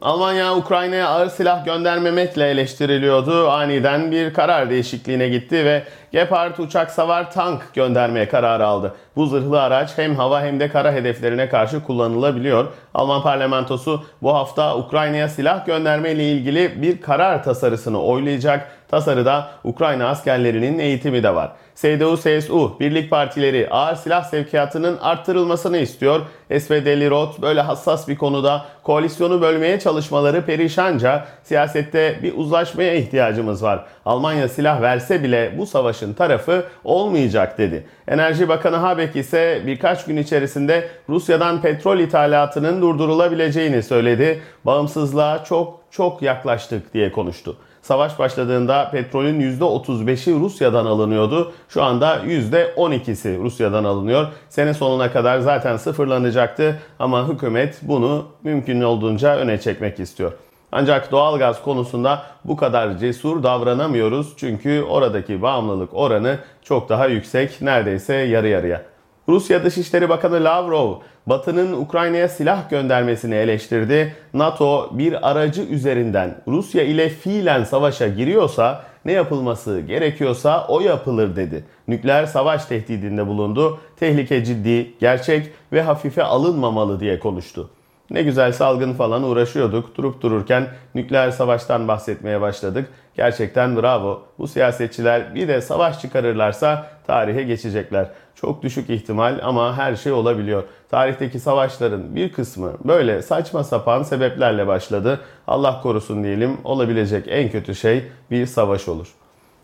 Almanya Ukrayna'ya ağır silah göndermemekle eleştiriliyordu. Aniden bir karar değişikliğine gitti ve Gepard uçak savar tank göndermeye kararı aldı. Bu zırhlı araç hem hava hem de kara hedeflerine karşı kullanılabiliyor. Alman parlamentosu bu hafta Ukrayna'ya silah gönderme ile ilgili bir karar tasarısını oylayacak. Tasarıda Ukrayna askerlerinin eğitimi de var. CDU-CSU birlik partileri ağır silah sevkiyatının arttırılmasını istiyor. SPD'li Roth böyle hassas bir konuda koalisyonu bölmeye çalışmaları perişanca siyasette bir uzlaşmaya ihtiyacımız var. Almanya silah verse bile bu savaşın tarafı olmayacak dedi. Enerji Bakanı Habeck ise birkaç gün içerisinde Rusya'dan petrol ithalatının durdurulabileceğini söyledi. Bağımsızlığa çok çok yaklaştık diye konuştu. Savaş başladığında petrolün %35'i Rusya'dan alınıyordu. Şu anda %12'si Rusya'dan alınıyor. Sene sonuna kadar zaten sıfırlanacaktı ama hükümet bunu mümkün olduğunca öne çekmek istiyor. Ancak doğalgaz konusunda bu kadar cesur davranamıyoruz çünkü oradaki bağımlılık oranı çok daha yüksek, neredeyse yarı yarıya. Rusya Dışişleri Bakanı Lavrov, Batı'nın Ukrayna'ya silah göndermesini eleştirdi. NATO bir aracı üzerinden Rusya ile fiilen savaşa giriyorsa ne yapılması gerekiyorsa o yapılır dedi. Nükleer savaş tehdidinde bulundu. Tehlike ciddi, gerçek ve hafife alınmamalı diye konuştu. Ne güzel salgın falan uğraşıyorduk. Durup dururken nükleer savaştan bahsetmeye başladık. Gerçekten bravo. Bu siyasetçiler bir de savaş çıkarırlarsa tarihe geçecekler. Çok düşük ihtimal ama her şey olabiliyor. Tarihteki savaşların bir kısmı böyle saçma sapan sebeplerle başladı. Allah korusun diyelim olabilecek en kötü şey bir savaş olur.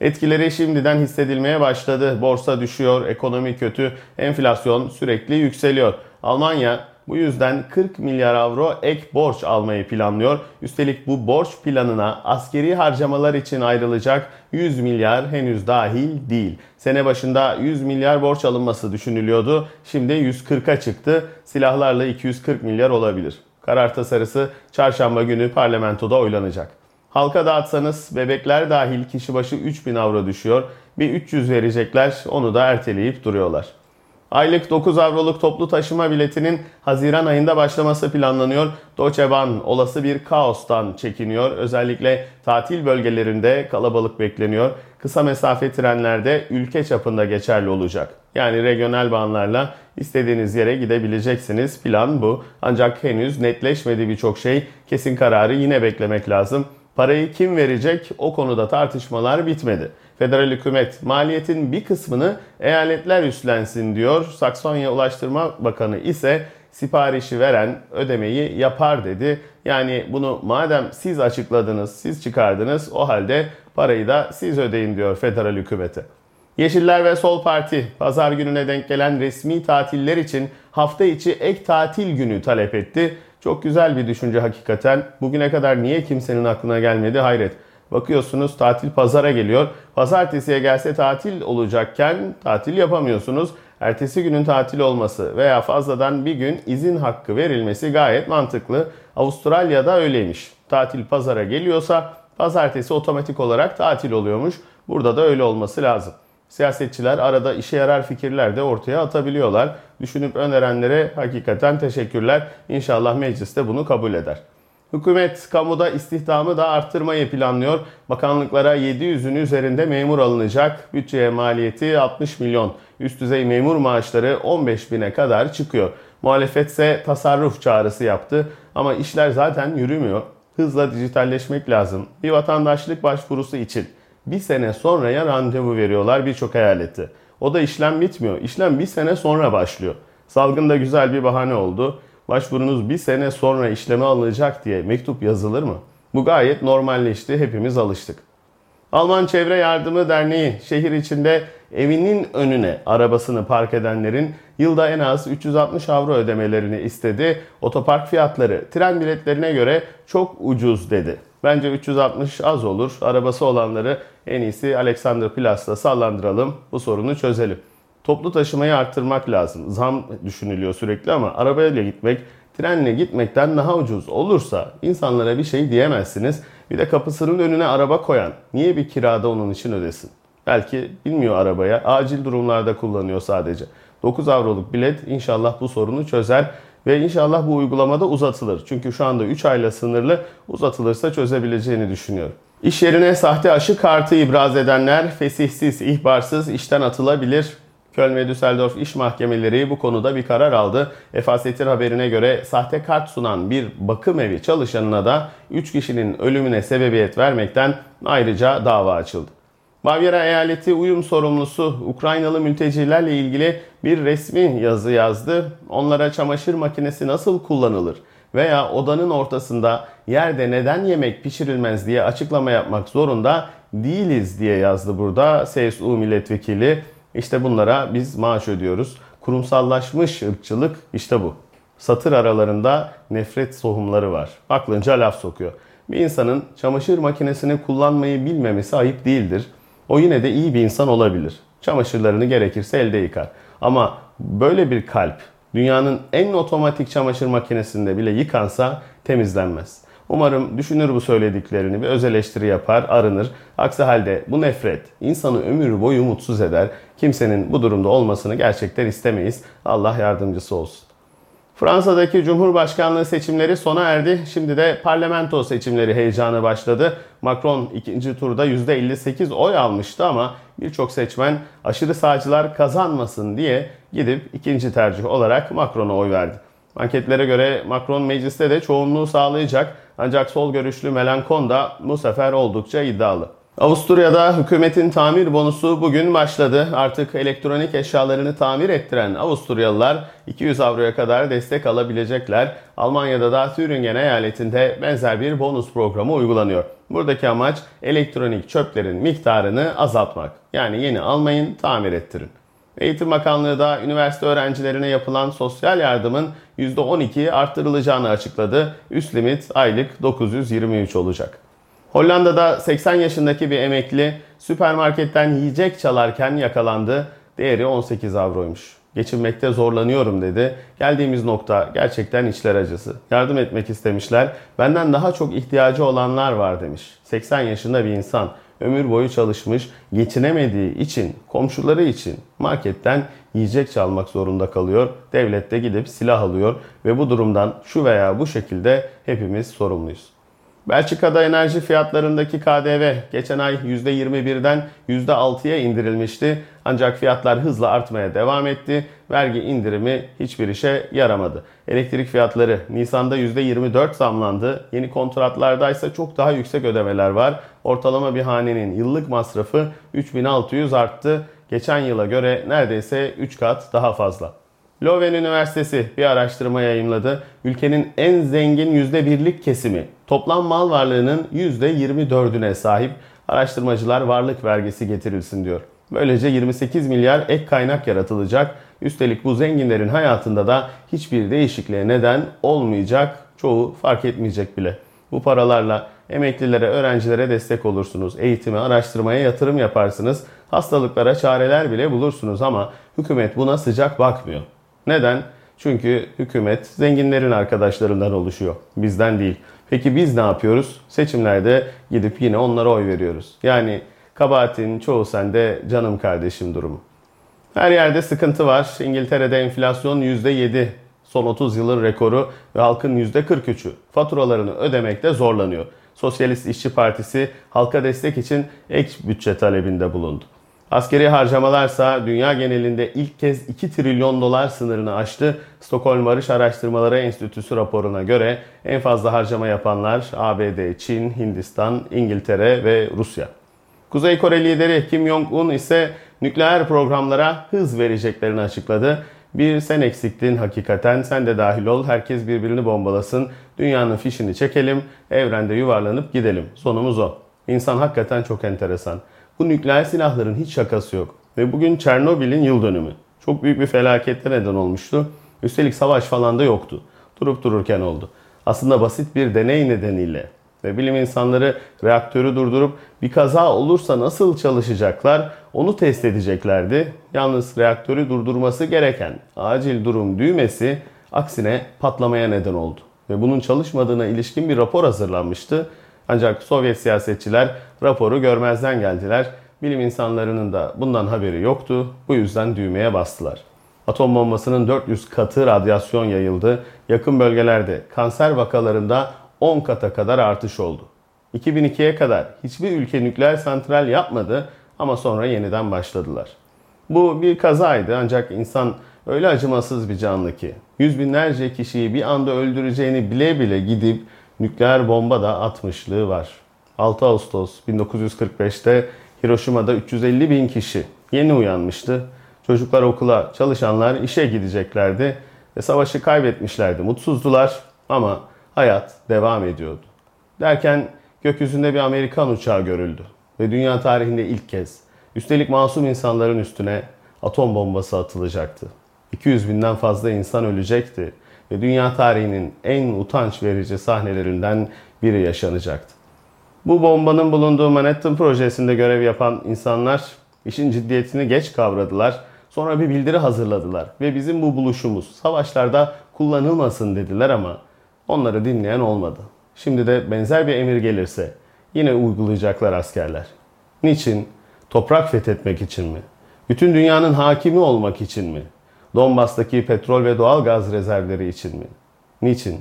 Etkileri şimdiden hissedilmeye başladı. Borsa düşüyor, ekonomi kötü, enflasyon sürekli yükseliyor. Almanya bu yüzden 40 milyar avro ek borç almayı planlıyor. Üstelik bu borç planına askeri harcamalar için ayrılacak 100 milyar henüz dahil değil. Sene başında 100 milyar borç alınması düşünülüyordu. Şimdi 140'a çıktı. Silahlarla 240 milyar olabilir. Karar tasarısı çarşamba günü parlamentoda oylanacak. Halka dağıtsanız bebekler dahil kişi başı 3000 avro düşüyor. Bir 300 verecekler onu da erteleyip duruyorlar. Aylık 9 avroluk toplu taşıma biletinin Haziran ayında başlaması planlanıyor. Deutsche Bahn olası bir kaostan çekiniyor. Özellikle tatil bölgelerinde kalabalık bekleniyor. Kısa mesafe trenlerde ülke çapında geçerli olacak. Yani regional bağlarla istediğiniz yere gidebileceksiniz. Plan bu. Ancak henüz netleşmedi birçok şey. Kesin kararı yine beklemek lazım. Parayı kim verecek o konuda tartışmalar bitmedi. Federal hükümet maliyetin bir kısmını eyaletler üstlensin diyor. Saksonya Ulaştırma Bakanı ise siparişi veren ödemeyi yapar dedi. Yani bunu madem siz açıkladınız, siz çıkardınız o halde parayı da siz ödeyin diyor federal hükümete. Yeşiller ve Sol Parti pazar gününe denk gelen resmi tatiller için hafta içi ek tatil günü talep etti. Çok güzel bir düşünce hakikaten. Bugüne kadar niye kimsenin aklına gelmedi hayret. Bakıyorsunuz tatil pazara geliyor. Pazartesiye gelse tatil olacakken tatil yapamıyorsunuz. Ertesi günün tatil olması veya fazladan bir gün izin hakkı verilmesi gayet mantıklı. Avustralya'da öyleymiş. Tatil pazara geliyorsa pazartesi otomatik olarak tatil oluyormuş. Burada da öyle olması lazım. Siyasetçiler arada işe yarar fikirler de ortaya atabiliyorlar. Düşünüp önerenlere hakikaten teşekkürler. İnşallah meclis de bunu kabul eder. Hükümet kamuda istihdamı da arttırmayı planlıyor. Bakanlıklara 700'ün üzerinde memur alınacak. Bütçeye maliyeti 60 milyon. Üst düzey memur maaşları 15 bine kadar çıkıyor. Muhalefet ise tasarruf çağrısı yaptı. Ama işler zaten yürümüyor. Hızla dijitalleşmek lazım. Bir vatandaşlık başvurusu için bir sene sonraya randevu veriyorlar birçok eyalette. O da işlem bitmiyor. İşlem bir sene sonra başlıyor. Salgında güzel bir bahane oldu başvurunuz bir sene sonra işleme alınacak diye mektup yazılır mı? Bu gayet normalleşti, hepimiz alıştık. Alman Çevre Yardımı Derneği şehir içinde evinin önüne arabasını park edenlerin yılda en az 360 avro ödemelerini istedi. Otopark fiyatları tren biletlerine göre çok ucuz dedi. Bence 360 az olur. Arabası olanları en iyisi Alexanderplatz'ta sallandıralım. Bu sorunu çözelim. Toplu taşımayı arttırmak lazım. Zam düşünülüyor sürekli ama arabayla gitmek, trenle gitmekten daha ucuz olursa insanlara bir şey diyemezsiniz. Bir de kapısının önüne araba koyan niye bir kirada onun için ödesin? Belki bilmiyor arabaya. Acil durumlarda kullanıyor sadece. 9 avroluk bilet inşallah bu sorunu çözer. Ve inşallah bu uygulamada uzatılır. Çünkü şu anda 3 ayla sınırlı uzatılırsa çözebileceğini düşünüyorum. İş yerine sahte aşı kartı ibraz edenler fesihsiz, ihbarsız işten atılabilir. Köln ve Düsseldorf iş mahkemeleri bu konuda bir karar aldı. Efasetir haberine göre sahte kart sunan bir bakım evi çalışanına da 3 kişinin ölümüne sebebiyet vermekten ayrıca dava açıldı. Bavyera eyaleti uyum sorumlusu Ukraynalı mültecilerle ilgili bir resmi yazı yazdı. Onlara çamaşır makinesi nasıl kullanılır veya odanın ortasında yerde neden yemek pişirilmez diye açıklama yapmak zorunda değiliz diye yazdı burada CSU milletvekili. İşte bunlara biz maaş ödüyoruz. Kurumsallaşmış ırkçılık işte bu. Satır aralarında nefret tohumları var. Aklınca laf sokuyor. Bir insanın çamaşır makinesini kullanmayı bilmemesi ayıp değildir. O yine de iyi bir insan olabilir. Çamaşırlarını gerekirse elde yıkar. Ama böyle bir kalp dünyanın en otomatik çamaşır makinesinde bile yıkansa temizlenmez. Umarım düşünür bu söylediklerini, bir öz eleştiri yapar, arınır. Aksi halde bu nefret insanı ömür boyu mutsuz eder. Kimsenin bu durumda olmasını gerçekten istemeyiz. Allah yardımcısı olsun. Fransa'daki Cumhurbaşkanlığı seçimleri sona erdi. Şimdi de parlamento seçimleri heyecanı başladı. Macron ikinci turda %58 oy almıştı ama birçok seçmen aşırı sağcılar kazanmasın diye gidip ikinci tercih olarak Macron'a oy verdi. Anketlere göre Macron mecliste de çoğunluğu sağlayacak ancak sol görüşlü Melankon da bu sefer oldukça iddialı. Avusturya'da hükümetin tamir bonusu bugün başladı. Artık elektronik eşyalarını tamir ettiren Avusturyalılar 200 avroya kadar destek alabilecekler. Almanya'da da Thüringen eyaletinde benzer bir bonus programı uygulanıyor. Buradaki amaç elektronik çöplerin miktarını azaltmak. Yani yeni almayın, tamir ettirin. Eğitim Bakanlığı da üniversite öğrencilerine yapılan sosyal yardımın %12 arttırılacağını açıkladı. Üst limit aylık 923 olacak. Hollanda'da 80 yaşındaki bir emekli süpermarketten yiyecek çalarken yakalandı. Değeri 18 avroymuş. Geçinmekte zorlanıyorum dedi. Geldiğimiz nokta gerçekten içler acısı. Yardım etmek istemişler. Benden daha çok ihtiyacı olanlar var demiş. 80 yaşında bir insan ömür boyu çalışmış, geçinemediği için, komşuları için marketten yiyecek çalmak zorunda kalıyor. Devlet de gidip silah alıyor ve bu durumdan şu veya bu şekilde hepimiz sorumluyuz. Belçika'da enerji fiyatlarındaki KDV geçen ay %21'den %6'ya indirilmişti. Ancak fiyatlar hızla artmaya devam etti. Vergi indirimi hiçbir işe yaramadı. Elektrik fiyatları Nisan'da %24 zamlandı. Yeni kontratlarda ise çok daha yüksek ödemeler var. Ortalama bir hanenin yıllık masrafı 3600 arttı. Geçen yıla göre neredeyse 3 kat daha fazla. Leuven Üniversitesi bir araştırma yayınladı. Ülkenin en zengin %1'lik kesimi toplam mal varlığının %24'üne sahip. Araştırmacılar varlık vergisi getirilsin diyor. Böylece 28 milyar ek kaynak yaratılacak. Üstelik bu zenginlerin hayatında da hiçbir değişikliğe neden olmayacak. Çoğu fark etmeyecek bile. Bu paralarla emeklilere, öğrencilere destek olursunuz. Eğitime, araştırmaya yatırım yaparsınız. Hastalıklara çareler bile bulursunuz ama hükümet buna sıcak bakmıyor. Neden? Çünkü hükümet zenginlerin arkadaşlarından oluşuyor. Bizden değil. Peki biz ne yapıyoruz? Seçimlerde gidip yine onlara oy veriyoruz. Yani kabahatin çoğu sende canım kardeşim durumu. Her yerde sıkıntı var. İngiltere'de enflasyon %7. Son 30 yılın rekoru ve halkın %43'ü faturalarını ödemekte zorlanıyor. Sosyalist İşçi Partisi halka destek için ek bütçe talebinde bulundu. Askeri harcamalarsa dünya genelinde ilk kez 2 trilyon dolar sınırını aştı. Stockholm Barış Araştırmaları Enstitüsü raporuna göre en fazla harcama yapanlar ABD, Çin, Hindistan, İngiltere ve Rusya. Kuzey Kore lideri Kim Jong-un ise nükleer programlara hız vereceklerini açıkladı. Bir sen eksiktin hakikaten sen de dahil ol herkes birbirini bombalasın dünyanın fişini çekelim evrende yuvarlanıp gidelim sonumuz o. İnsan hakikaten çok enteresan. Bu nükleer silahların hiç şakası yok. Ve bugün Çernobil'in yıl dönümü. Çok büyük bir felakette neden olmuştu. Üstelik savaş falan da yoktu. Durup dururken oldu. Aslında basit bir deney nedeniyle ve bilim insanları reaktörü durdurup bir kaza olursa nasıl çalışacaklar onu test edeceklerdi. Yalnız reaktörü durdurması gereken acil durum düğmesi aksine patlamaya neden oldu. Ve bunun çalışmadığına ilişkin bir rapor hazırlanmıştı. Ancak Sovyet siyasetçiler raporu görmezden geldiler. Bilim insanlarının da bundan haberi yoktu. Bu yüzden düğmeye bastılar. Atom bombasının 400 katı radyasyon yayıldı. Yakın bölgelerde kanser vakalarında 10 kata kadar artış oldu. 2002'ye kadar hiçbir ülke nükleer santral yapmadı ama sonra yeniden başladılar. Bu bir kazaydı ancak insan öyle acımasız bir canlı ki yüz binlerce kişiyi bir anda öldüreceğini bile bile gidip nükleer bomba da atmışlığı var. 6 Ağustos 1945'te Hiroşima'da 350 bin kişi yeni uyanmıştı. Çocuklar okula, çalışanlar işe gideceklerdi ve savaşı kaybetmişlerdi. Mutsuzdular ama hayat devam ediyordu. Derken gökyüzünde bir Amerikan uçağı görüldü ve dünya tarihinde ilk kez üstelik masum insanların üstüne atom bombası atılacaktı. 200 binden fazla insan ölecekti ve dünya tarihinin en utanç verici sahnelerinden biri yaşanacaktı. Bu bombanın bulunduğu Manhattan projesinde görev yapan insanlar işin ciddiyetini geç kavradılar. Sonra bir bildiri hazırladılar ve bizim bu buluşumuz savaşlarda kullanılmasın dediler ama onları dinleyen olmadı. Şimdi de benzer bir emir gelirse yine uygulayacaklar askerler. Niçin? Toprak fethetmek için mi? Bütün dünyanın hakimi olmak için mi? Donbas'taki petrol ve doğal gaz rezervleri için mi? Niçin?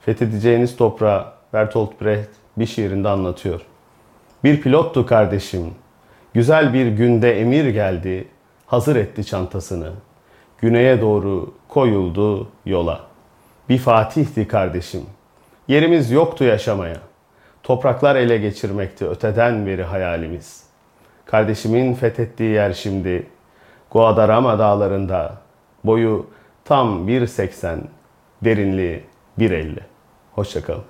Fethedeceğiniz toprağı Bertolt Brecht bir şiirinde anlatıyor. Bir pilottu kardeşim. Güzel bir günde emir geldi. Hazır etti çantasını. Güneye doğru koyuldu yola. Bir fatihti kardeşim. Yerimiz yoktu yaşamaya. Topraklar ele geçirmekti öteden beri hayalimiz. Kardeşimin fethettiği yer şimdi Guadarrama dağlarında. Boyu tam 1.80, derinliği 1.50. Hoşçakalın.